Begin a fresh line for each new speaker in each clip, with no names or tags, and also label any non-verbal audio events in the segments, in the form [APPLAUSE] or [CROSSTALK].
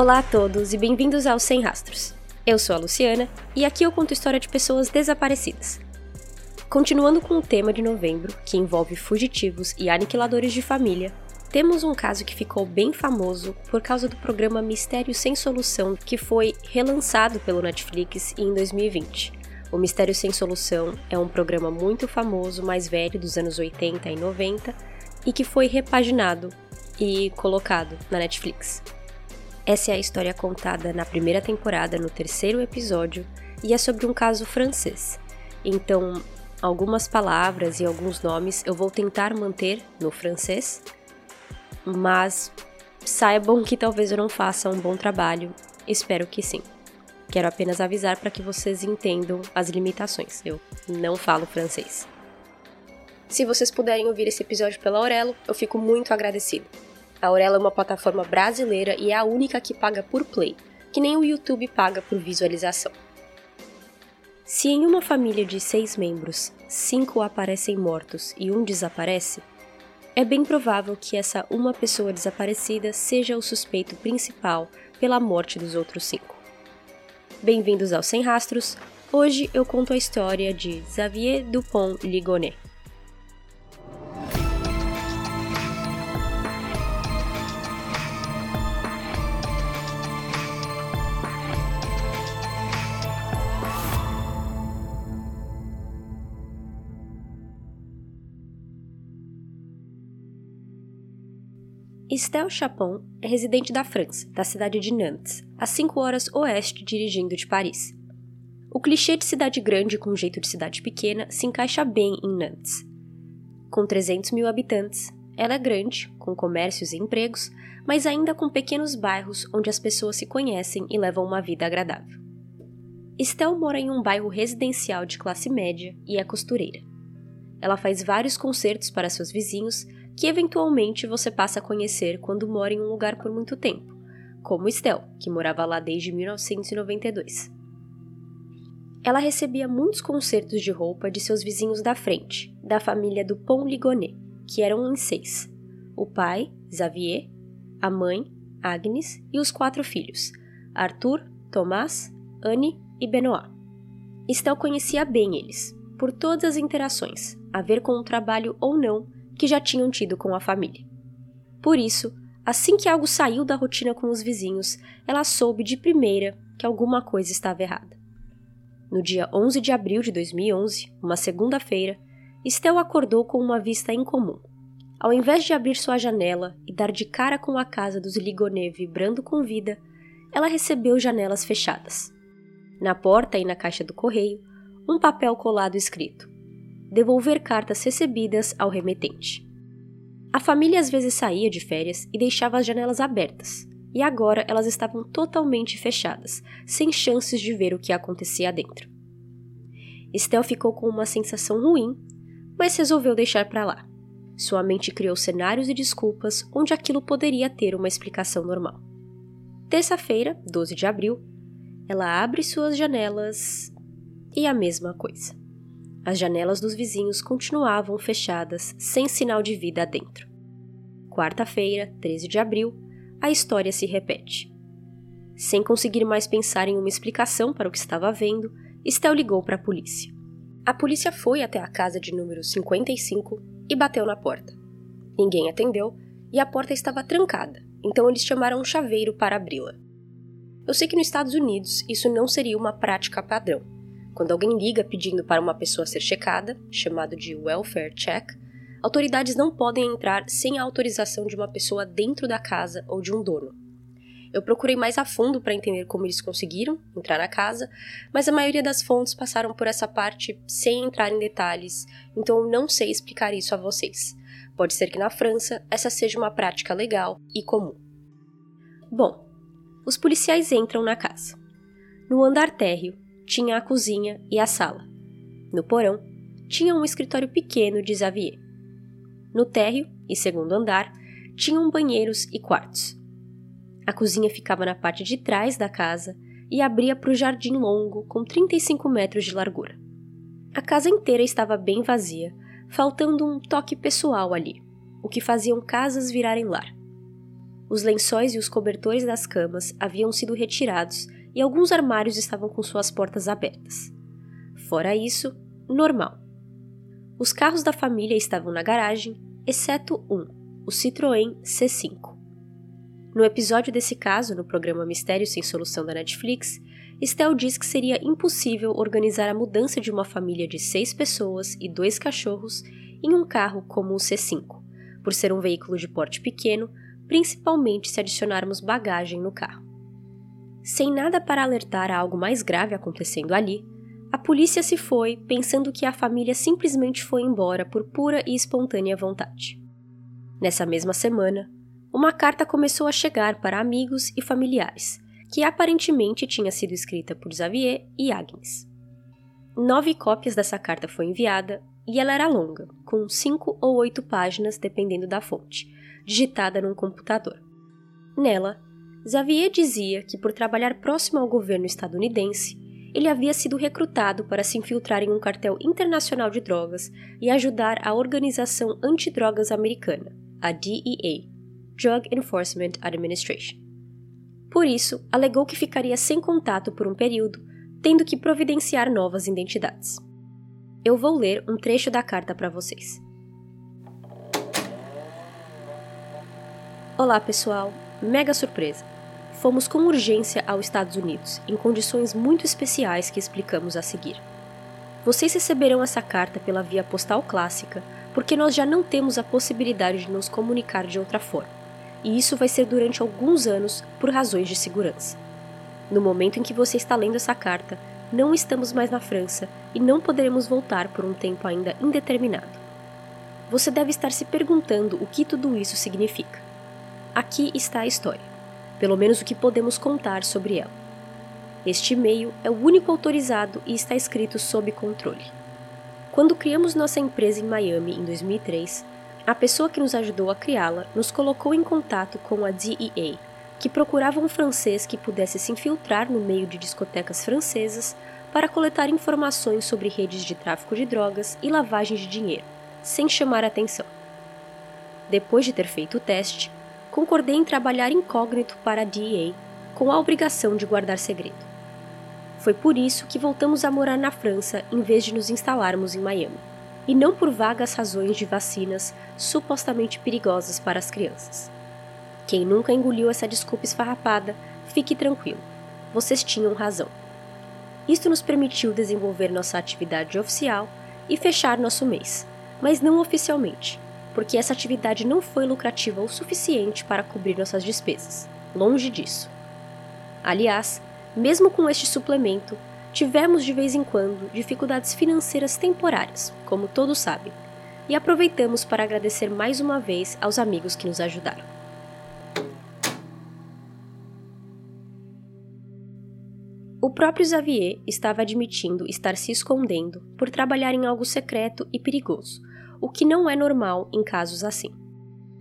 Olá a todos e bem-vindos ao Sem Rastros. Eu sou a Luciana e aqui eu conto história de pessoas desaparecidas. Continuando com o tema de novembro, que envolve fugitivos e aniquiladores de família, temos um caso que ficou bem famoso por causa do programa Mistério Sem Solução, que foi relançado pelo Netflix em 2020. O Mistério Sem Solução é um programa muito famoso, mais velho, dos anos 80 e 90, e que foi repaginado e colocado na Netflix. Essa é a história contada na primeira temporada, no terceiro episódio, e é sobre um caso francês. Então, algumas palavras e alguns nomes eu vou tentar manter no francês mas saibam que talvez eu não faça um bom trabalho. Espero que sim. Quero apenas avisar para que vocês entendam as limitações. Eu não falo francês. Se vocês puderem ouvir esse episódio pela Aurelo, eu fico muito agradecido. A Aurelo é uma plataforma brasileira e é a única que paga por play, que nem o YouTube paga por visualização. Se em uma família de seis membros, cinco aparecem mortos e um desaparece, é bem provável que essa uma pessoa desaparecida seja o suspeito principal pela morte dos outros cinco. Bem-vindos ao Sem Rastros. Hoje eu conto a história de Xavier Dupont Ligonnès. Estelle Chapon é residente da França, da cidade de Nantes, a 5 horas oeste dirigindo de Paris. O clichê de cidade grande com jeito de cidade pequena se encaixa bem em Nantes. Com 300 mil habitantes, ela é grande, com comércios e empregos, mas ainda com pequenos bairros onde as pessoas se conhecem e levam uma vida agradável. Estelle mora em um bairro residencial de classe média e é costureira. Ela faz vários concertos para seus vizinhos que eventualmente você passa a conhecer quando mora em um lugar por muito tempo, como Estelle, que morava lá desde 1992. Ela recebia muitos concertos de roupa de seus vizinhos da frente, da família do Pont Ligonnès, que eram em seis: o pai, Xavier, a mãe, Agnes, e os quatro filhos, Arthur, Thomas, Anne e Benoit. Estelle conhecia bem eles, por todas as interações, a ver com o trabalho ou não que já tinham tido com a família. Por isso, assim que algo saiu da rotina com os vizinhos, ela soube de primeira que alguma coisa estava errada. No dia 11 de abril de 2011, uma segunda-feira, Estel acordou com uma vista incomum. Ao invés de abrir sua janela e dar de cara com a casa dos Ligonnet vibrando com vida, ela recebeu janelas fechadas. Na porta e na caixa do correio, um papel colado escrito: devolver cartas recebidas ao remetente. A família às vezes saía de férias e deixava as janelas abertas, e agora elas estavam totalmente fechadas, sem chances de ver o que acontecia dentro. Estel ficou com uma sensação ruim, mas resolveu deixar para lá. Sua mente criou cenários e desculpas onde aquilo poderia ter uma explicação normal. Terça-feira, 12 de abril, ela abre suas janelas e a mesma coisa. As janelas dos vizinhos continuavam fechadas, sem sinal de vida dentro. Quarta-feira, 13 de abril, a história se repete. Sem conseguir mais pensar em uma explicação para o que estava vendo, Estel ligou para a polícia. A polícia foi até a casa de número 55 e bateu na porta. Ninguém atendeu e a porta estava trancada, então eles chamaram um chaveiro para abri-la. Eu sei que nos Estados Unidos isso não seria uma prática padrão, quando alguém liga pedindo para uma pessoa ser checada, chamado de welfare check, autoridades não podem entrar sem a autorização de uma pessoa dentro da casa ou de um dono. Eu procurei mais a fundo para entender como eles conseguiram entrar na casa, mas a maioria das fontes passaram por essa parte sem entrar em detalhes, então eu não sei explicar isso a vocês. Pode ser que na França essa seja uma prática legal e comum. Bom, os policiais entram na casa. No andar térreo, tinha a cozinha e a sala. No porão, tinha um escritório pequeno de Xavier. No térreo e segundo andar, tinham banheiros e quartos. A cozinha ficava na parte de trás da casa e abria para o jardim longo com 35 metros de largura. A casa inteira estava bem vazia, faltando um toque pessoal ali, o que faziam casas virarem lar. Os lençóis e os cobertores das camas haviam sido retirados e alguns armários estavam com suas portas abertas. Fora isso, normal. Os carros da família estavam na garagem, exceto um, o Citroën C5. No episódio desse caso, no programa Mistério Sem Solução da Netflix, Estelle diz que seria impossível organizar a mudança de uma família de seis pessoas e dois cachorros em um carro como o C5, por ser um veículo de porte pequeno, principalmente se adicionarmos bagagem no carro. Sem nada para alertar a algo mais grave acontecendo ali, a polícia se foi pensando que a família simplesmente foi embora por pura e espontânea vontade. Nessa mesma semana, uma carta começou a chegar para amigos e familiares, que aparentemente tinha sido escrita por Xavier e Agnes. Nove cópias dessa carta foi enviada e ela era longa, com cinco ou oito páginas dependendo da fonte, digitada num computador. Nela, Xavier dizia que por trabalhar próximo ao governo estadunidense, ele havia sido recrutado para se infiltrar em um cartel internacional de drogas e ajudar a organização antidrogas americana, a DEA, Drug Enforcement Administration. Por isso, alegou que ficaria sem contato por um período, tendo que providenciar novas identidades. Eu vou ler um trecho da carta para vocês. Olá, pessoal! Mega surpresa! Fomos com urgência aos Estados Unidos, em condições muito especiais que explicamos a seguir. Vocês receberão essa carta pela via postal clássica, porque nós já não temos a possibilidade de nos comunicar de outra forma e isso vai ser durante alguns anos por razões de segurança. No momento em que você está lendo essa carta, não estamos mais na França e não poderemos voltar por um tempo ainda indeterminado. Você deve estar se perguntando o que tudo isso significa. Aqui está a história, pelo menos o que podemos contar sobre ela. Este e-mail é o único autorizado e está escrito sob controle. Quando criamos nossa empresa em Miami em 2003, a pessoa que nos ajudou a criá-la nos colocou em contato com a DEA, que procurava um francês que pudesse se infiltrar no meio de discotecas francesas para coletar informações sobre redes de tráfico de drogas e lavagem de dinheiro, sem chamar atenção. Depois de ter feito o teste, concordei em trabalhar incógnito para a DEA, com a obrigação de guardar segredo. Foi por isso que voltamos a morar na França em vez de nos instalarmos em Miami e não por vagas razões de vacinas supostamente perigosas para as crianças. Quem nunca engoliu essa desculpa esfarrapada, fique tranquilo, vocês tinham razão. Isto nos permitiu desenvolver nossa atividade oficial e fechar nosso mês, mas não oficialmente, porque essa atividade não foi lucrativa o suficiente para cobrir nossas despesas. Longe disso. Aliás, mesmo com este suplemento, Tivemos de vez em quando dificuldades financeiras temporárias, como todos sabem, e aproveitamos para agradecer mais uma vez aos amigos que nos ajudaram. O próprio Xavier estava admitindo estar se escondendo por trabalhar em algo secreto e perigoso, o que não é normal em casos assim.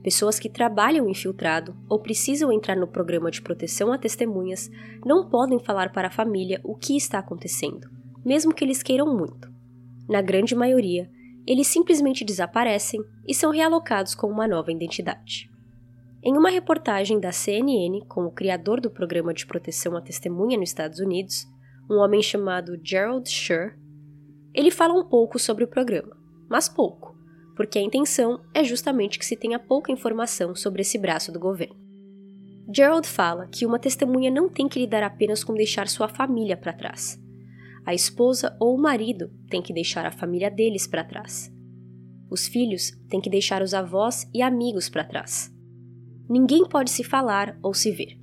Pessoas que trabalham infiltrado ou precisam entrar no programa de proteção a testemunhas não podem falar para a família o que está acontecendo, mesmo que eles queiram muito. Na grande maioria, eles simplesmente desaparecem e são realocados com uma nova identidade. Em uma reportagem da CNN com o criador do programa de proteção à testemunha nos Estados Unidos, um homem chamado Gerald Schur, ele fala um pouco sobre o programa, mas pouco porque a intenção é justamente que se tenha pouca informação sobre esse braço do governo. Gerald fala que uma testemunha não tem que lidar apenas com deixar sua família para trás. A esposa ou o marido tem que deixar a família deles para trás. Os filhos têm que deixar os avós e amigos para trás. Ninguém pode se falar ou se ver.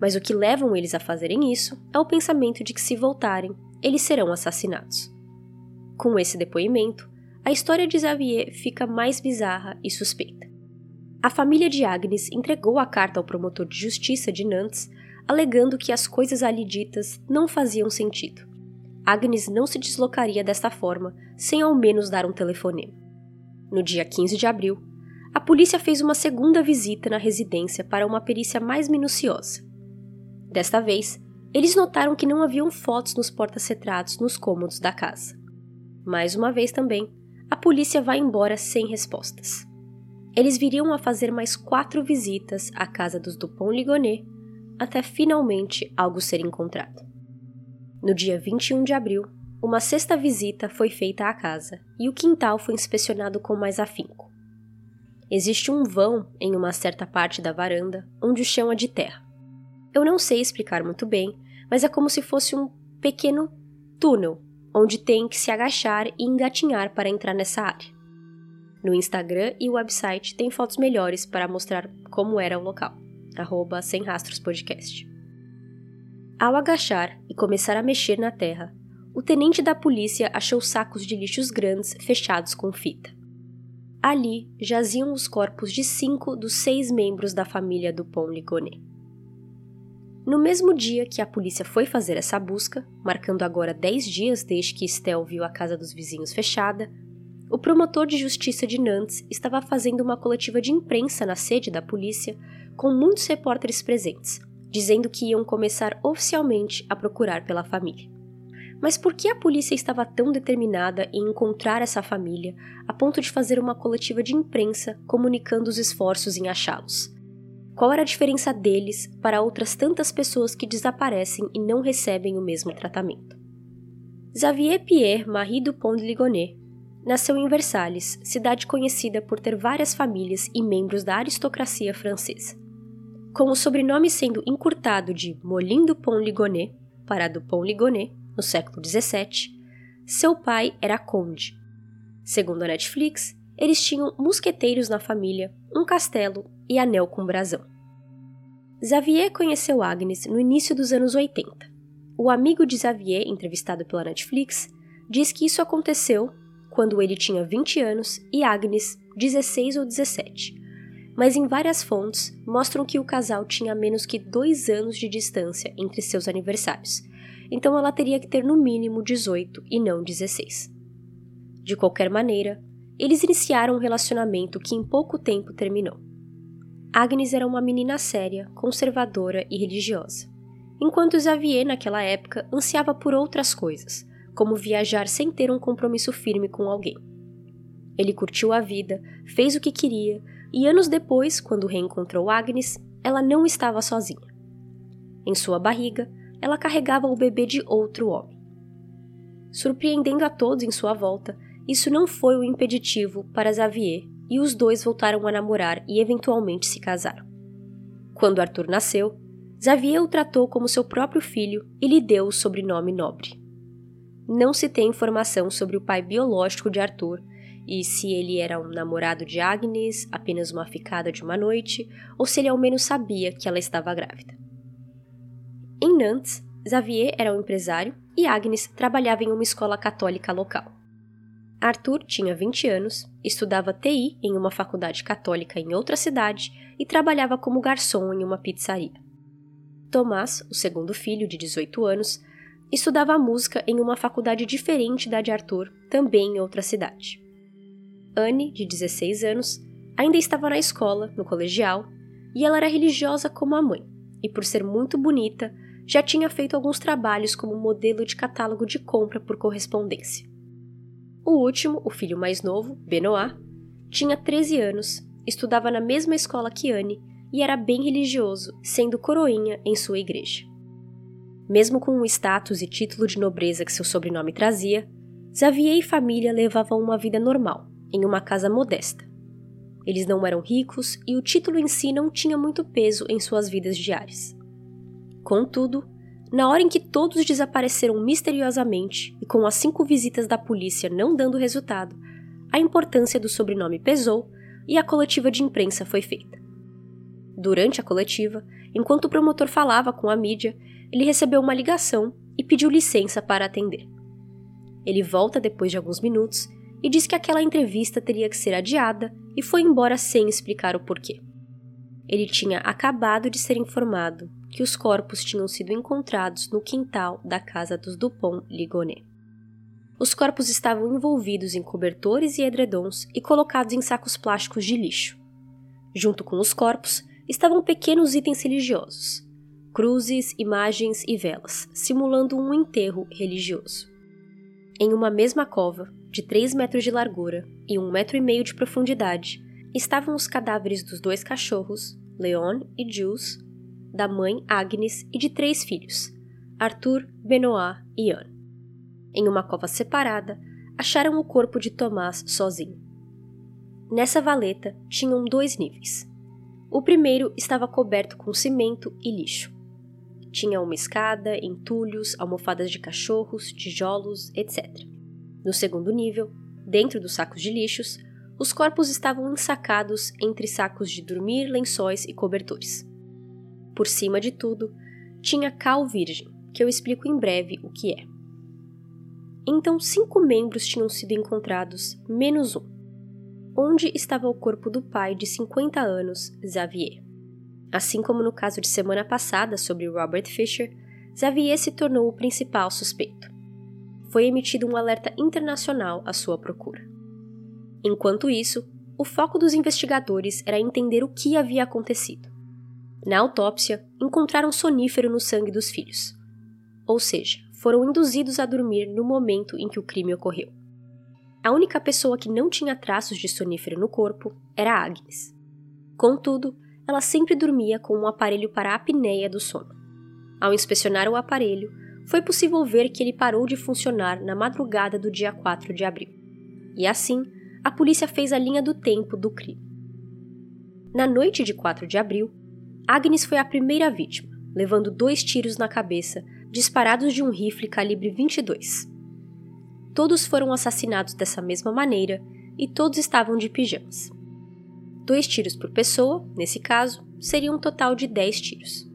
Mas o que levam eles a fazerem isso é o pensamento de que, se voltarem, eles serão assassinados. Com esse depoimento, a história de Xavier fica mais bizarra e suspeita. A família de Agnes entregou a carta ao promotor de justiça de Nantes, alegando que as coisas ali ditas não faziam sentido. Agnes não se deslocaria desta forma sem ao menos dar um telefonema. No dia 15 de abril, a polícia fez uma segunda visita na residência para uma perícia mais minuciosa. Desta vez, eles notaram que não haviam fotos nos portas-retratos nos cômodos da casa. Mais uma vez também, a polícia vai embora sem respostas. eles viriam a fazer mais quatro visitas à casa dos Dupont-Ligonnès até finalmente algo ser encontrado. No dia 21 de abril, uma sexta visita foi feita à casa e o quintal foi inspecionado com mais afinco. Existe um vão em uma certa parte da varanda onde o chão é de terra. Eu não sei explicar muito bem, mas é como se fosse um pequeno túnel onde tem que se agachar e engatinhar para entrar nessa área. No Instagram e website tem fotos melhores para mostrar como era o local. Arroba Sem Rastros Podcast. Ao agachar e começar a mexer na terra, o tenente da polícia achou sacos de lixos grandes fechados com fita. Ali jaziam os corpos de cinco dos seis membros da família do Pont Ligonnès. No mesmo dia que a polícia foi fazer essa busca, marcando agora 10 dias desde que Estelle viu a casa dos vizinhos fechada, o promotor de justiça de Nantes estava fazendo uma coletiva de imprensa na sede da polícia com muitos repórteres presentes, dizendo que iam começar oficialmente a procurar pela família. Mas por que a polícia estava tão determinada em encontrar essa família a ponto de fazer uma coletiva de imprensa comunicando os esforços em achá-los? Qual era a diferença deles para outras tantas pessoas que desaparecem e não recebem o mesmo tratamento? Xavier Pierre Marie Dupont de Ligonnès nasceu em Versalhes, cidade conhecida por ter várias famílias e membros da aristocracia francesa. Com o sobrenome sendo encurtado de Molin Dupont Ligonnès para Dupont Ligonnès no século XVII, seu pai era conde. Segundo a Netflix, eles tinham mosqueteiros na família, um castelo e anel com brasão. Xavier conheceu Agnes no início dos anos 80. O amigo de Xavier, entrevistado pela Netflix, diz que isso aconteceu quando ele tinha 20 anos e Agnes 16 ou 17. Mas em várias fontes mostram que o casal tinha menos que dois anos de distância entre seus aniversários, então ela teria que ter no mínimo 18 e não 16. De qualquer maneira, eles iniciaram um relacionamento que em pouco tempo terminou. Agnes era uma menina séria, conservadora e religiosa, enquanto Xavier, naquela época, ansiava por outras coisas, como viajar sem ter um compromisso firme com alguém. Ele curtiu a vida, fez o que queria, e anos depois, quando reencontrou Agnes, ela não estava sozinha. Em sua barriga, ela carregava o bebê de outro homem. Surpreendendo a todos em sua volta, isso não foi o impeditivo para Xavier e os dois voltaram a namorar e eventualmente se casaram. Quando Arthur nasceu, Xavier o tratou como seu próprio filho e lhe deu o sobrenome nobre. Não se tem informação sobre o pai biológico de Arthur e se ele era um namorado de Agnes, apenas uma ficada de uma noite, ou se ele ao menos sabia que ela estava grávida. Em Nantes, Xavier era um empresário e Agnes trabalhava em uma escola católica local. Arthur tinha 20 anos, estudava TI em uma faculdade católica em outra cidade e trabalhava como garçom em uma pizzaria. Tomás, o segundo filho, de 18 anos, estudava música em uma faculdade diferente da de Arthur, também em outra cidade. Anne, de 16 anos, ainda estava na escola, no colegial, e ela era religiosa como a mãe, e por ser muito bonita, já tinha feito alguns trabalhos como modelo de catálogo de compra por correspondência. O último, o filho mais novo, Benoit, tinha 13 anos, estudava na mesma escola que Anne e era bem religioso, sendo coroinha em sua igreja. Mesmo com o status e título de nobreza que seu sobrenome trazia, Xavier e família levavam uma vida normal, em uma casa modesta. Eles não eram ricos e o título em si não tinha muito peso em suas vidas diárias. Contudo, na hora em que todos desapareceram misteriosamente e com as cinco visitas da polícia não dando resultado, a importância do sobrenome pesou e a coletiva de imprensa foi feita. Durante a coletiva, enquanto o promotor falava com a mídia, ele recebeu uma ligação e pediu licença para atender. Ele volta depois de alguns minutos e diz que aquela entrevista teria que ser adiada e foi embora sem explicar o porquê. Ele tinha acabado de ser informado que os corpos tinham sido encontrados no quintal da casa dos Dupont Ligonnès. Os corpos estavam envolvidos em cobertores e edredons e colocados em sacos plásticos de lixo. Junto com os corpos estavam pequenos itens religiosos, cruzes, imagens e velas, simulando um enterro religioso. Em uma mesma cova, de 3 metros de largura e um metro e meio de profundidade, estavam os cadáveres dos dois cachorros, Leon e Jules, da mãe Agnes e de três filhos, Arthur, Benoit e Anne. Em uma cova separada, acharam o corpo de Tomás sozinho. Nessa valeta tinham dois níveis. O primeiro estava coberto com cimento e lixo. Tinha uma escada, entulhos, almofadas de cachorros, tijolos, etc. No segundo nível, dentro dos sacos de lixos, os corpos estavam ensacados entre sacos de dormir, lençóis e cobertores. Por cima de tudo, tinha cal virgem, que eu explico em breve o que é. Então, cinco membros tinham sido encontrados, menos um. Onde estava o corpo do pai de 50 anos, Xavier? Assim como no caso de semana passada sobre Robert Fisher, Xavier se tornou o principal suspeito. Foi emitido um alerta internacional à sua procura. Enquanto isso, o foco dos investigadores era entender o que havia acontecido. Na autópsia, encontraram sonífero no sangue dos filhos, ou seja, foram induzidos a dormir no momento em que o crime ocorreu. A única pessoa que não tinha traços de sonífero no corpo era Agnes. Contudo, ela sempre dormia com um aparelho para a apneia do sono. Ao inspecionar o aparelho, foi possível ver que ele parou de funcionar na madrugada do dia 4 de abril. E assim, a polícia fez a linha do tempo do crime. Na noite de 4 de abril, Agnes foi a primeira vítima, levando dois tiros na cabeça, disparados de um rifle calibre 22. Todos foram assassinados dessa mesma maneira e todos estavam de pijamas. Dois tiros por pessoa, nesse caso, seria um total de 10 tiros.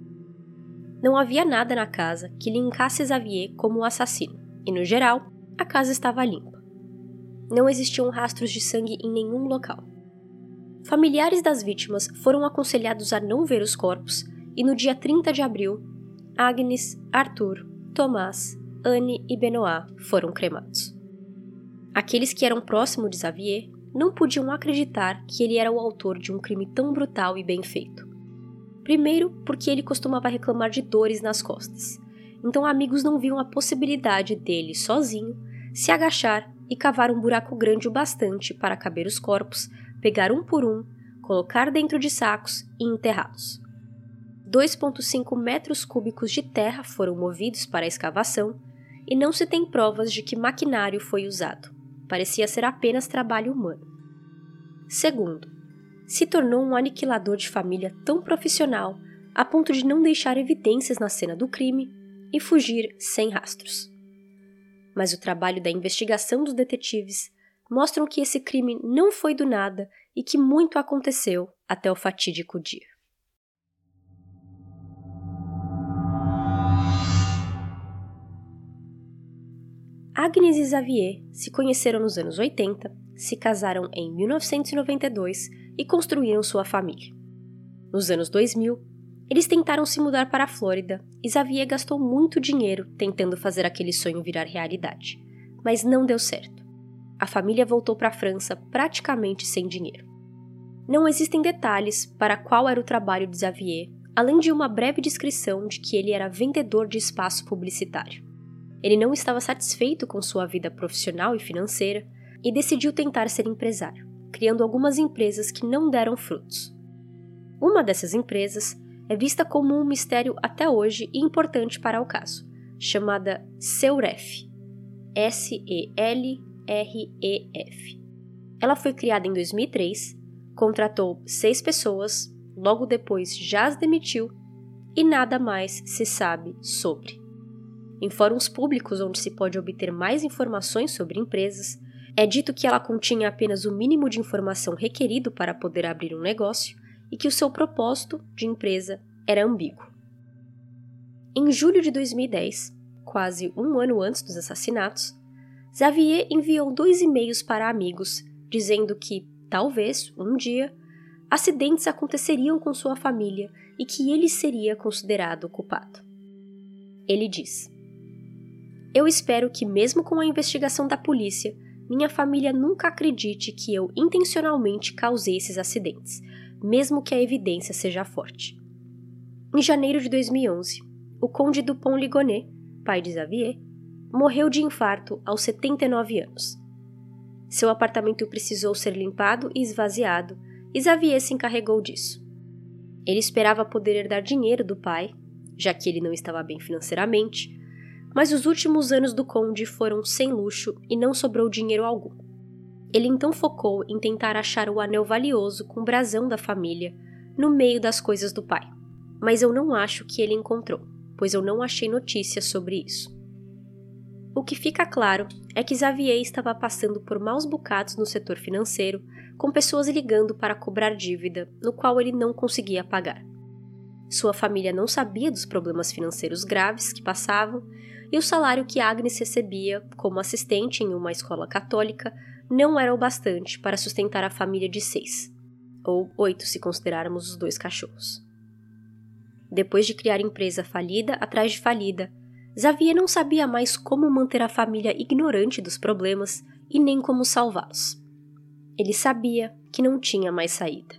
Não havia nada na casa que linkasse Xavier como o assassino, e no geral, a casa estava limpa. Não existiam rastros de sangue em nenhum local. Familiares das vítimas foram aconselhados a não ver os corpos, e no dia 30 de abril, Agnes, Arthur, Tomás, Anne e Benoit foram cremados. Aqueles que eram próximos de Xavier não podiam acreditar que ele era o autor de um crime tão brutal e bem feito. Primeiro, porque ele costumava reclamar de dores nas costas, então amigos não viam a possibilidade dele, sozinho, se agachar e cavar um buraco grande o bastante para caber os corpos, pegar um por um, colocar dentro de sacos e enterrá-los. 2,5 metros cúbicos de terra foram movidos para a escavação e não se tem provas de que maquinário foi usado parecia ser apenas trabalho humano. Segundo, se tornou um aniquilador de família tão profissional a ponto de não deixar evidências na cena do crime e fugir sem rastros. Mas o trabalho da investigação dos detetives mostram que esse crime não foi do nada e que muito aconteceu até o fatídico dia. Agnes e Xavier se conheceram nos anos 80, se casaram em 1992 e construíram sua família. Nos anos 2000, eles tentaram se mudar para a Flórida e Xavier gastou muito dinheiro tentando fazer aquele sonho virar realidade, mas não deu certo. A família voltou para a França praticamente sem dinheiro. Não existem detalhes para qual era o trabalho de Xavier, além de uma breve descrição de que ele era vendedor de espaço publicitário. Ele não estava satisfeito com sua vida profissional e financeira e decidiu tentar ser empresário, criando algumas empresas que não deram frutos. Uma dessas empresas é vista como um mistério até hoje e importante para o caso, chamada Seuref. S-E-L-R-E-F. Ela foi criada em 2003, contratou seis pessoas, logo depois já as demitiu e nada mais se sabe sobre. Em fóruns públicos onde se pode obter mais informações sobre empresas, é dito que ela continha apenas o mínimo de informação requerido para poder abrir um negócio e que o seu propósito de empresa era ambíguo. Em julho de 2010, quase um ano antes dos assassinatos, Xavier enviou dois e-mails para amigos dizendo que, talvez, um dia, acidentes aconteceriam com sua família e que ele seria considerado culpado. Ele diz: eu espero que, mesmo com a investigação da polícia, minha família nunca acredite que eu intencionalmente causei esses acidentes, mesmo que a evidência seja forte. Em janeiro de 2011, o conde Dupont Ligonnès, pai de Xavier, morreu de infarto aos 79 anos. Seu apartamento precisou ser limpado e esvaziado, e Xavier se encarregou disso. Ele esperava poder herdar dinheiro do pai, já que ele não estava bem financeiramente, mas os últimos anos do conde foram sem luxo e não sobrou dinheiro algum. Ele então focou em tentar achar o anel valioso com o brasão da família no meio das coisas do pai, mas eu não acho que ele encontrou, pois eu não achei notícias sobre isso. O que fica claro é que Xavier estava passando por maus bocados no setor financeiro, com pessoas ligando para cobrar dívida, no qual ele não conseguia pagar. Sua família não sabia dos problemas financeiros graves que passavam, e o salário que Agnes recebia como assistente em uma escola católica não era o bastante para sustentar a família de seis, ou oito se considerarmos os dois cachorros. Depois de criar empresa falida atrás de falida, Xavier não sabia mais como manter a família ignorante dos problemas e nem como salvá-los. Ele sabia que não tinha mais saída.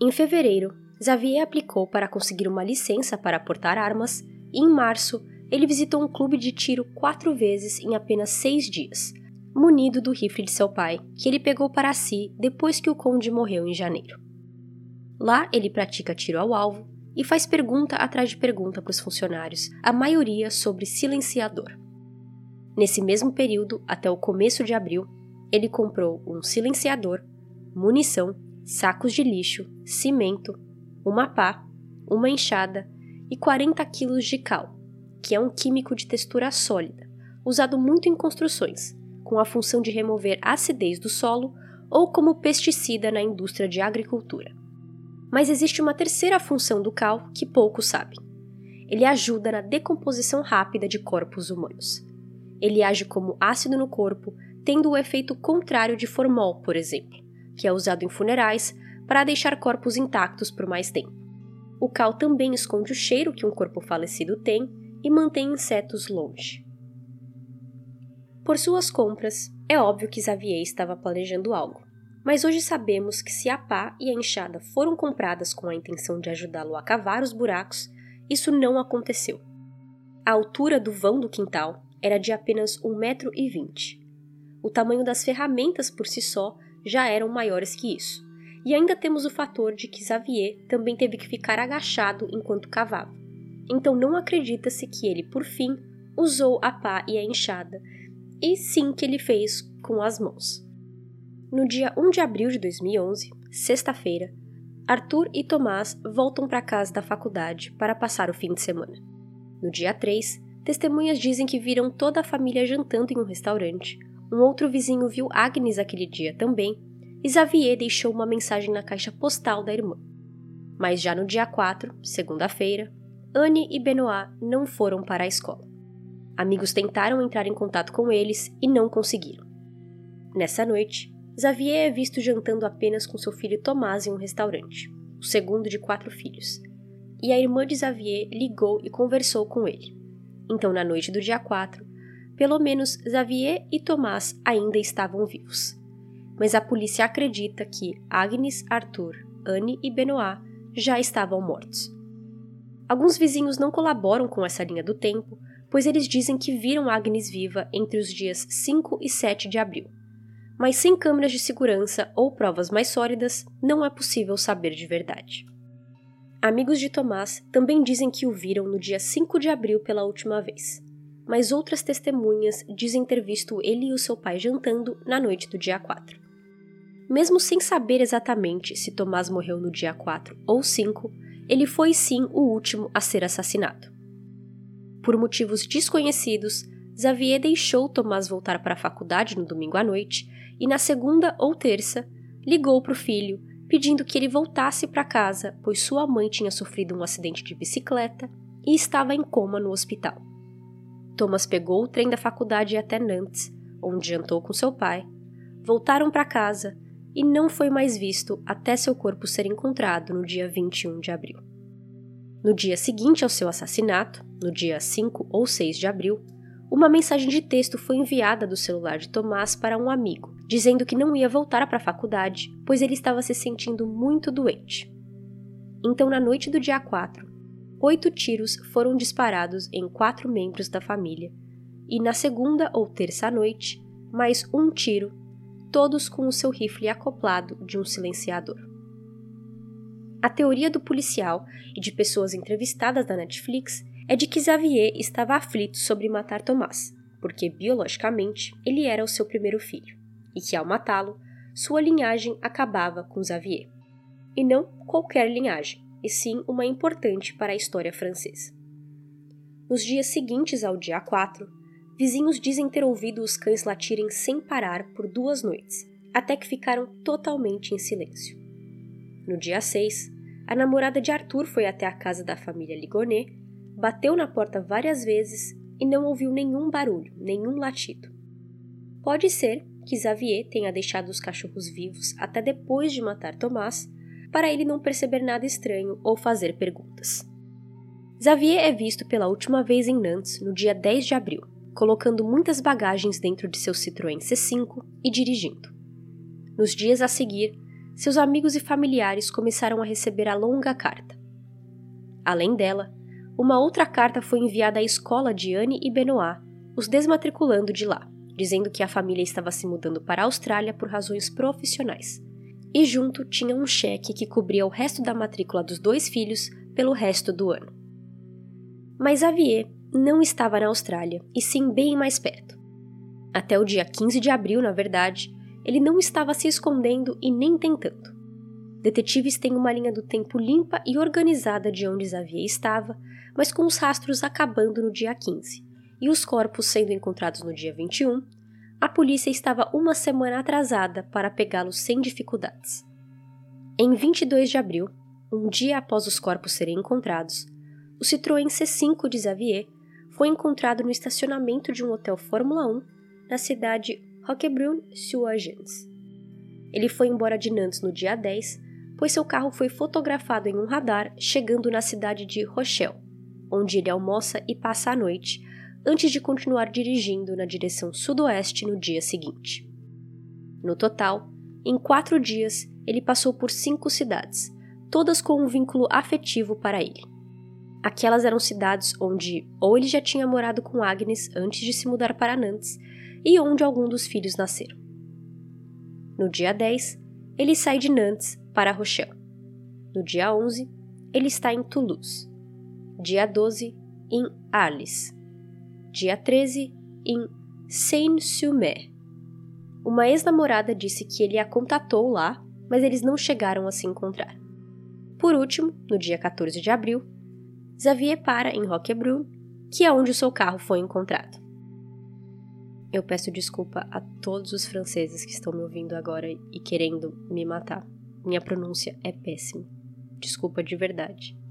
Em fevereiro, Xavier aplicou para conseguir uma licença para portar armas e, em março, ele visitou um clube de tiro quatro vezes em apenas seis dias, munido do rifle de seu pai, que ele pegou para si depois que o conde morreu em janeiro. Lá ele pratica tiro ao alvo e faz pergunta atrás de pergunta para os funcionários, a maioria sobre silenciador. Nesse mesmo período, até o começo de abril, ele comprou um silenciador, munição, sacos de lixo, cimento, uma pá, uma enxada e 40 quilos de cal, que é um químico de textura sólida, usado muito em construções, com a função de remover acidez do solo ou como pesticida na indústria de agricultura. Mas existe uma terceira função do cal que poucos sabem. Ele ajuda na decomposição rápida de corpos humanos. Ele age como ácido no corpo, tendo o efeito contrário de formol, por exemplo, que é usado em funerais para deixar corpos intactos por mais tempo. O cal também esconde o cheiro que um corpo falecido tem e mantém insetos longe. Por suas compras, é óbvio que Xavier estava planejando algo. Mas hoje sabemos que se a pá e a enxada foram compradas com a intenção de ajudá-lo a cavar os buracos, isso não aconteceu. A altura do vão do quintal era de apenas 1,20m. O tamanho das ferramentas por si só já eram maiores que isso. E ainda temos o fator de que Xavier também teve que ficar agachado enquanto cavava. Então não acredita-se que ele, por fim, usou a pá e a enxada, e sim que ele fez com as mãos. No dia 1 de abril de 2011, sexta-feira, Arthur e Tomás voltam para casa da faculdade para passar o fim de semana. No dia 3, testemunhas dizem que viram toda a família jantando em um restaurante. Um outro vizinho viu Agnes aquele dia também, e Xavier deixou uma mensagem na caixa postal da irmã. Mas já no dia 4, segunda-feira, Anne e Benoit não foram para a escola. Amigos tentaram entrar em contato com eles e não conseguiram. Nessa noite, Xavier é visto jantando apenas com seu filho Tomás em um restaurante, o segundo de quatro filhos. E a irmã de Xavier ligou e conversou com ele. Então, na noite do dia 4, pelo menos Xavier e Tomás ainda estavam vivos. Mas a polícia acredita que Agnes, Arthur, Anne e Benoit já estavam mortos. Alguns vizinhos não colaboram com essa linha do tempo, pois eles dizem que viram Agnes viva entre os dias 5 e 7 de abril mas sem câmeras de segurança ou provas mais sólidas, não é possível saber de verdade. Amigos de Tomás também dizem que o viram no dia 5 de abril pela última vez, mas outras testemunhas dizem ter visto ele e o seu pai jantando na noite do dia 4. Mesmo sem saber exatamente se Tomás morreu no dia 4 ou 5, ele foi sim o último a ser assassinado. Por motivos desconhecidos, Xavier deixou Tomás voltar para a faculdade no domingo à noite e na segunda ou terça ligou para o filho pedindo que ele voltasse para casa, pois sua mãe tinha sofrido um acidente de bicicleta e estava em coma no hospital. Thomas pegou o trem da faculdade até Nantes, onde jantou com seu pai. Voltaram para casa e não foi mais visto até seu corpo ser encontrado no dia 21 de abril. No dia seguinte ao seu assassinato, no dia 5 ou 6 de abril, uma mensagem de texto foi enviada do celular de Tomás para um amigo, dizendo que não ia voltar para a faculdade, pois ele estava se sentindo muito doente. Então, na noite do dia 4, oito tiros foram disparados em quatro membros da família, e na segunda ou terça noite, mais um tiro, todos com o seu rifle acoplado de um silenciador. A teoria do policial e de pessoas entrevistadas na Netflix é de que Xavier estava aflito sobre matar Tomás, porque biologicamente ele era o seu primeiro filho, e que ao matá-lo, sua linhagem acabava com Xavier. E não qualquer linhagem, e sim uma importante para a história francesa. Nos dias seguintes ao dia 4, vizinhos dizem ter ouvido os cães latirem sem parar por duas noites, até que ficaram totalmente em silêncio. No dia 6, a namorada de Arthur foi até a casa da família Ligonet, bateu na porta várias vezes e não ouviu nenhum barulho, nenhum latido. Pode ser que Xavier tenha deixado os cachorros vivos até depois de matar Tomás, para ele não perceber nada estranho ou fazer perguntas. Xavier é visto pela última vez em Nantes no dia 10 de abril, colocando muitas bagagens dentro de seu Citroën C5 e dirigindo. Nos dias a seguir, seus amigos e familiares começaram a receber a longa carta. Além dela, uma outra carta foi enviada à escola de Anne e Benoit, os desmatriculando de lá, dizendo que a família estava se mudando para a Austrália por razões profissionais. E junto tinha um cheque que cobria o resto da matrícula dos dois filhos pelo resto do ano. Mas Xavier não estava na Austrália, e sim bem mais perto. Até o dia 15 de abril, na verdade, ele não estava se escondendo e nem tentando. Detetives têm uma linha do tempo limpa e organizada de onde Xavier estava, mas com os rastros acabando no dia 15 e os corpos sendo encontrados no dia 21, a polícia estava uma semana atrasada para pegá-los sem dificuldades. Em 22 de abril, um dia após os corpos serem encontrados, o Citroën C5 de Xavier foi encontrado no estacionamento de um hotel Fórmula 1 na cidade Roquebrune-sur-Agence. Ele foi embora de Nantes no dia 10, pois seu carro foi fotografado em um radar chegando na cidade de Rochelle, onde ele almoça e passa a noite, antes de continuar dirigindo na direção sudoeste no dia seguinte. No total, em quatro dias, ele passou por cinco cidades, todas com um vínculo afetivo para ele. Aquelas eram cidades onde ou ele já tinha morado com Agnes antes de se mudar para Nantes e onde algum dos filhos nasceram. No dia 10, ele sai de Nantes para Rochelle. No dia 11, ele está em Toulouse. Dia 12, em Arles. Dia 13, em Seine-sur-Mer. Uma ex-namorada disse que ele a contatou lá, mas eles não chegaram a se encontrar. Por último, no dia 14 de abril, Xavier para em Roquebrune, que é onde o seu carro foi encontrado. Eu peço desculpa a todos os franceses que estão me ouvindo agora e querendo me matar. Minha pronúncia é péssima. Desculpa de verdade.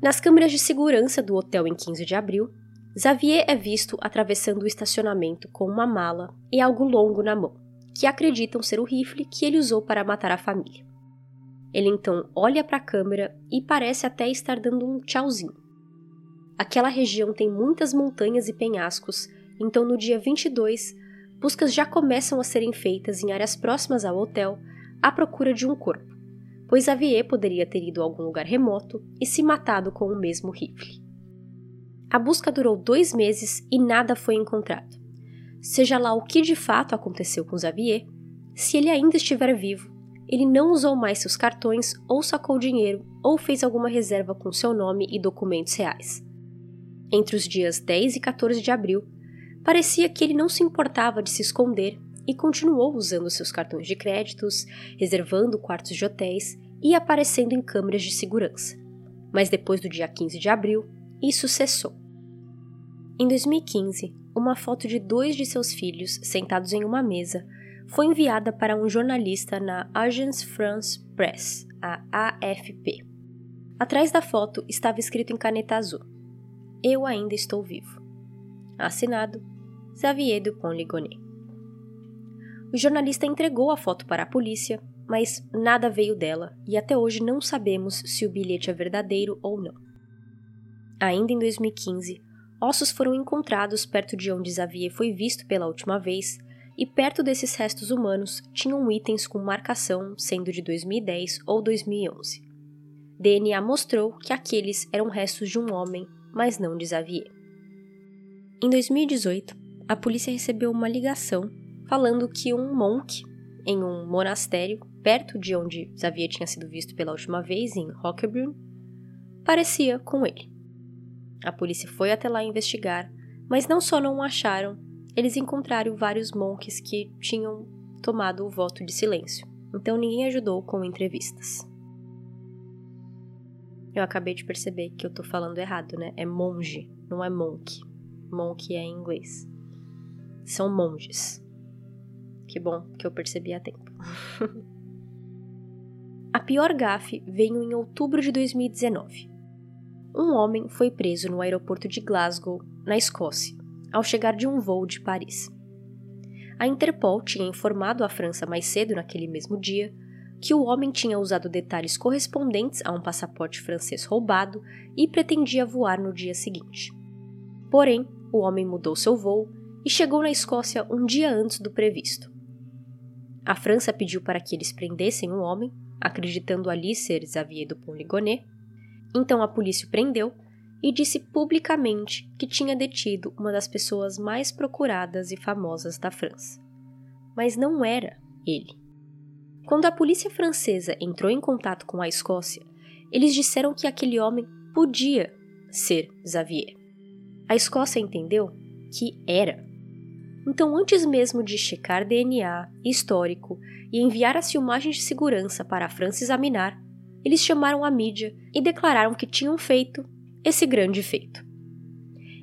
Nas câmeras de segurança do hotel em 15 de abril, Xavier é visto atravessando o estacionamento com uma mala e algo longo na mão, que acreditam ser o rifle que ele usou para matar a família. Ele então olha para a câmera e parece até estar dando um tchauzinho. Aquela região tem muitas montanhas e penhascos, então no dia 22, buscas já começam a serem feitas em áreas próximas ao hotel à procura de um corpo, pois Xavier poderia ter ido a algum lugar remoto e se matado com o mesmo rifle. A busca durou dois meses e nada foi encontrado. Seja lá o que de fato aconteceu com Xavier, se ele ainda estiver vivo, ele não usou mais seus cartões ou sacou dinheiro ou fez alguma reserva com seu nome e documentos reais. Entre os dias 10 e 14 de abril, parecia que ele não se importava de se esconder e continuou usando seus cartões de créditos, reservando quartos de hotéis e aparecendo em câmeras de segurança. Mas depois do dia 15 de abril, isso cessou. Em 2015, uma foto de dois de seus filhos sentados em uma mesa foi enviada para um jornalista na Agence France Presse, a AFP. Atrás da foto estava escrito em caneta azul: Eu ainda estou vivo. Assinado Xavier Dupont-Ligonnès. O jornalista entregou a foto para a polícia, mas nada veio dela e até hoje não sabemos se o bilhete é verdadeiro ou não. Ainda em 2015, ossos foram encontrados perto de onde Xavier foi visto pela última vez e perto desses restos humanos tinham itens com marcação sendo de 2010 ou 2011. DNA mostrou que aqueles eram restos de um homem, mas não de Xavier. Em 2018, a polícia recebeu uma ligação falando que um monk em um monastério perto de onde Xavier tinha sido visto pela última vez, em Hockerbrunn, parecia com ele. A polícia foi até lá investigar, mas não só não o acharam, eles encontraram vários monks que tinham tomado o voto de silêncio, então ninguém ajudou com entrevistas. Eu acabei de perceber que eu tô falando errado, né? É monge, não é monk. Monk é em inglês. São monges. Que bom que eu percebi a tempo. [LAUGHS] a pior gafe veio em outubro de 2019. Um homem foi preso no aeroporto de Glasgow, na Escócia, ao chegar de um voo de Paris. A Interpol tinha informado a França mais cedo naquele mesmo dia que o homem tinha usado detalhes correspondentes a um passaporte francês roubado e pretendia voar no dia seguinte. Porém, o homem mudou seu voo e chegou na Escócia um dia antes do previsto. A França pediu para que eles prendessem o homem, acreditando ali ser Xavier Dupont-Ligonnès. Então a polícia o prendeu e disse publicamente que tinha detido uma das pessoas mais procuradas e famosas da França. Mas não era ele. Quando a polícia francesa entrou em contato com a Escócia, eles disseram que aquele homem podia ser Xavier. A Escócia entendeu que era. Então, antes mesmo de checar DNA, histórico e enviar as filmagens de segurança para a França examinar, eles chamaram a mídia e declararam que tinham feito esse grande feito.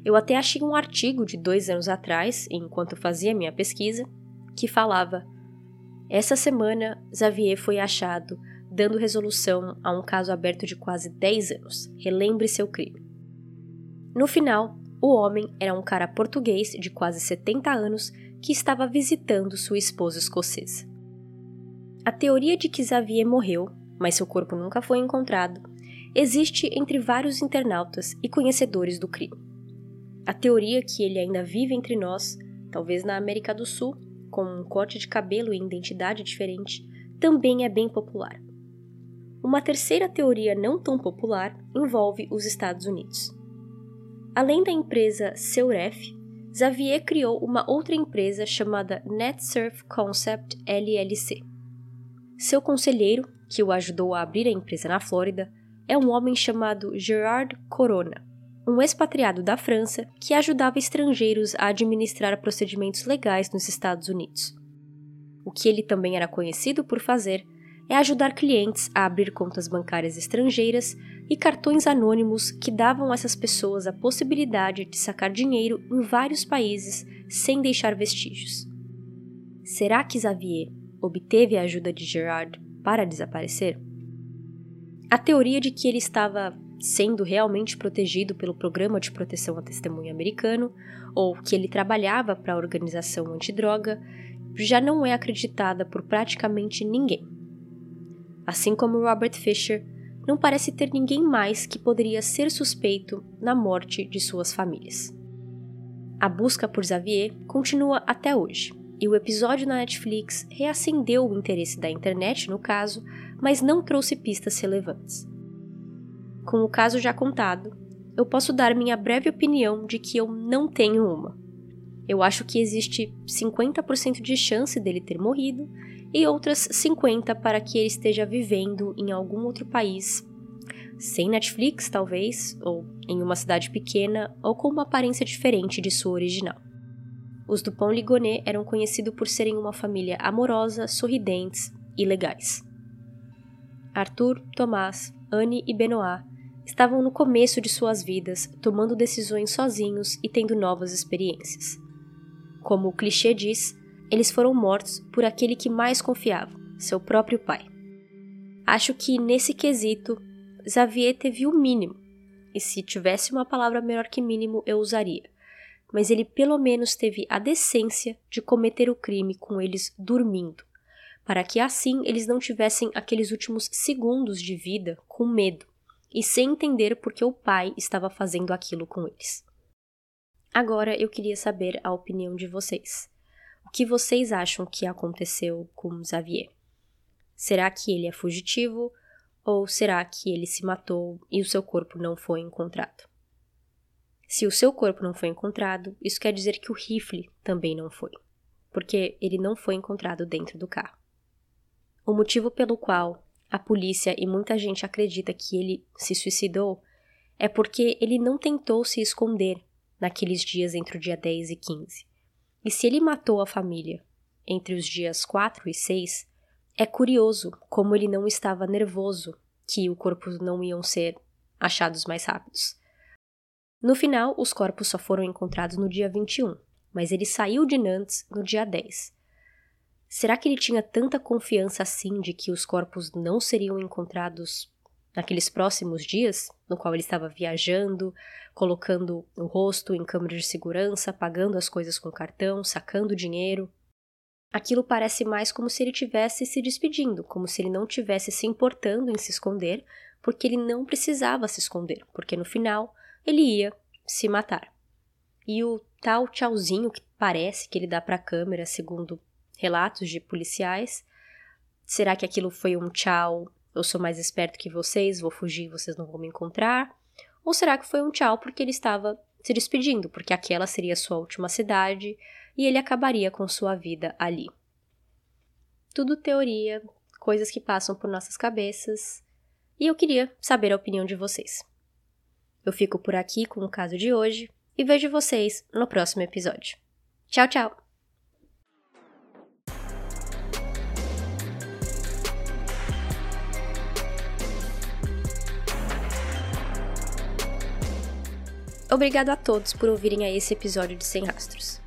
Eu até achei um artigo de dois anos atrás, enquanto fazia minha pesquisa, que falava: Essa semana, Xavier foi achado dando resolução a um caso aberto de quase 10 anos. Relembre seu crime. No final, o homem era um cara português de quase 70 anos que estava visitando sua esposa escocesa. A teoria de que Xavier morreu, mas seu corpo nunca foi encontrado, existe entre vários internautas e conhecedores do crime. A teoria que ele ainda vive entre nós, talvez na América do Sul, com um corte de cabelo e identidade diferente, também é bem popular. Uma terceira teoria não tão popular envolve os Estados Unidos. Além da empresa Seuref, Xavier criou uma outra empresa chamada NetSurf Concept LLC. Seu conselheiro, que o ajudou a abrir a empresa na Flórida, é um homem chamado Gerard Corona, um expatriado da França que ajudava estrangeiros a administrar procedimentos legais nos Estados Unidos. O que ele também era conhecido por fazer é ajudar clientes a abrir contas bancárias estrangeiras e cartões anônimos que davam a essas pessoas a possibilidade de sacar dinheiro em vários países sem deixar vestígios. Será que Xavier obteve a ajuda de Gerard para desaparecer? A teoria de que ele estava sendo realmente protegido pelo Programa de Proteção à Testemunha americano ou que ele trabalhava para a organização antidroga já não é acreditada por praticamente ninguém. Assim como Robert Fisher, não parece ter ninguém mais que poderia ser suspeito na morte de suas famílias. A busca por Xavier continua até hoje, e o episódio na Netflix reacendeu o interesse da internet no caso, mas não trouxe pistas relevantes. Com o caso já contado, eu posso dar minha breve opinião de que eu não tenho uma. Eu acho que existe 50% de chance dele ter morrido e outras 50 para que ele esteja vivendo em algum outro país, sem Netflix talvez, ou em uma cidade pequena, ou com uma aparência diferente de sua original. Os Dupont-Ligonnès eram conhecidos por serem uma família amorosa, sorridentes e legais. Arthur, Tomás, Anne e Benoit estavam no começo de suas vidas, tomando decisões sozinhos e tendo novas experiências. Como o clichê diz, eles foram mortos por aquele que mais confiava, seu próprio pai. Acho que nesse quesito, Xavier teve o mínimo, e se tivesse uma palavra melhor que mínimo, eu usaria mas ele pelo menos teve a decência de cometer o crime com eles dormindo, para que assim eles não tivessem aqueles últimos segundos de vida com medo e sem entender por que o pai estava fazendo aquilo com eles. Agora eu queria saber a opinião de vocês. O que vocês acham que aconteceu com Xavier? Será que ele é fugitivo ou será que ele se matou e o seu corpo não foi encontrado? Se o seu corpo não foi encontrado, isso quer dizer que o rifle também não foi. porque ele não foi encontrado dentro do carro. O motivo pelo qual a polícia e muita gente acredita que ele se suicidou é porque ele não tentou se esconder naqueles dias entre o dia 10 e 15. E se ele matou a família entre os dias 4 e 6, é curioso como ele não estava nervoso que o corpo não iam ser achados mais rápidos. No final, os corpos só foram encontrados no dia 21, mas ele saiu de Nantes no dia 10. Será que ele tinha tanta confiança assim de que os corpos não seriam encontrados naqueles próximos dias, no qual ele estava viajando, colocando o rosto em câmera de segurança, pagando as coisas com cartão, sacando dinheiro? Aquilo parece mais como se ele tivesse se despedindo, como se ele não tivesse se importando em se esconder, porque ele não precisava se esconder, porque no final ele ia se matar. E o tal tchauzinho que parece que ele dá para a câmera, segundo relatos de policiais, será que aquilo foi um tchau? Eu sou mais esperto que vocês, vou fugir, vocês não vão me encontrar? Ou será que foi um tchau porque ele estava se despedindo, porque aquela seria sua última cidade e ele acabaria com sua vida ali? Tudo teoria, coisas que passam por nossas cabeças, e eu queria saber a opinião de vocês. Eu fico por aqui com o caso de hoje e vejo vocês no próximo episódio. Tchau, tchau! Obrigado a todos por ouvirem a esse episódio de Sem Rastros.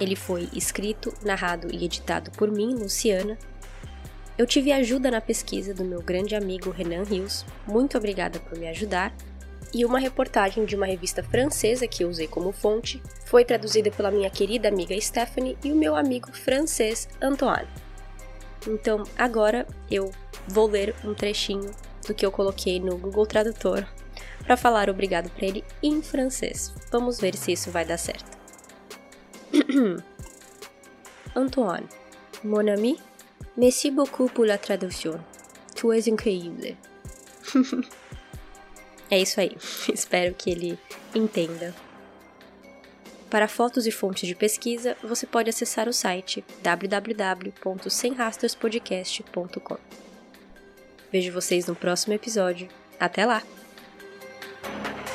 Ele foi escrito, narrado e editado por mim, Luciana. Eu tive ajuda na pesquisa do meu grande amigo Renan Rios, muito obrigada por me ajudar e uma reportagem de uma revista francesa que eu usei como fonte foi traduzida pela minha querida amiga Stephanie e o meu amigo francês Antoine. Então, agora eu vou ler um trechinho do que eu coloquei no Google Tradutor para falar obrigado para ele em francês. Vamos ver se isso vai dar certo. [CLEARS THROAT] Antoine, mon ami, merci beaucoup pour la traduction. Tu es incroyable. [LAUGHS] É isso aí. [LAUGHS] Espero que ele entenda. Para fotos e fontes de pesquisa, você pode acessar o site www.semrastrospodcast.com. Vejo vocês no próximo episódio. Até lá! Thank you.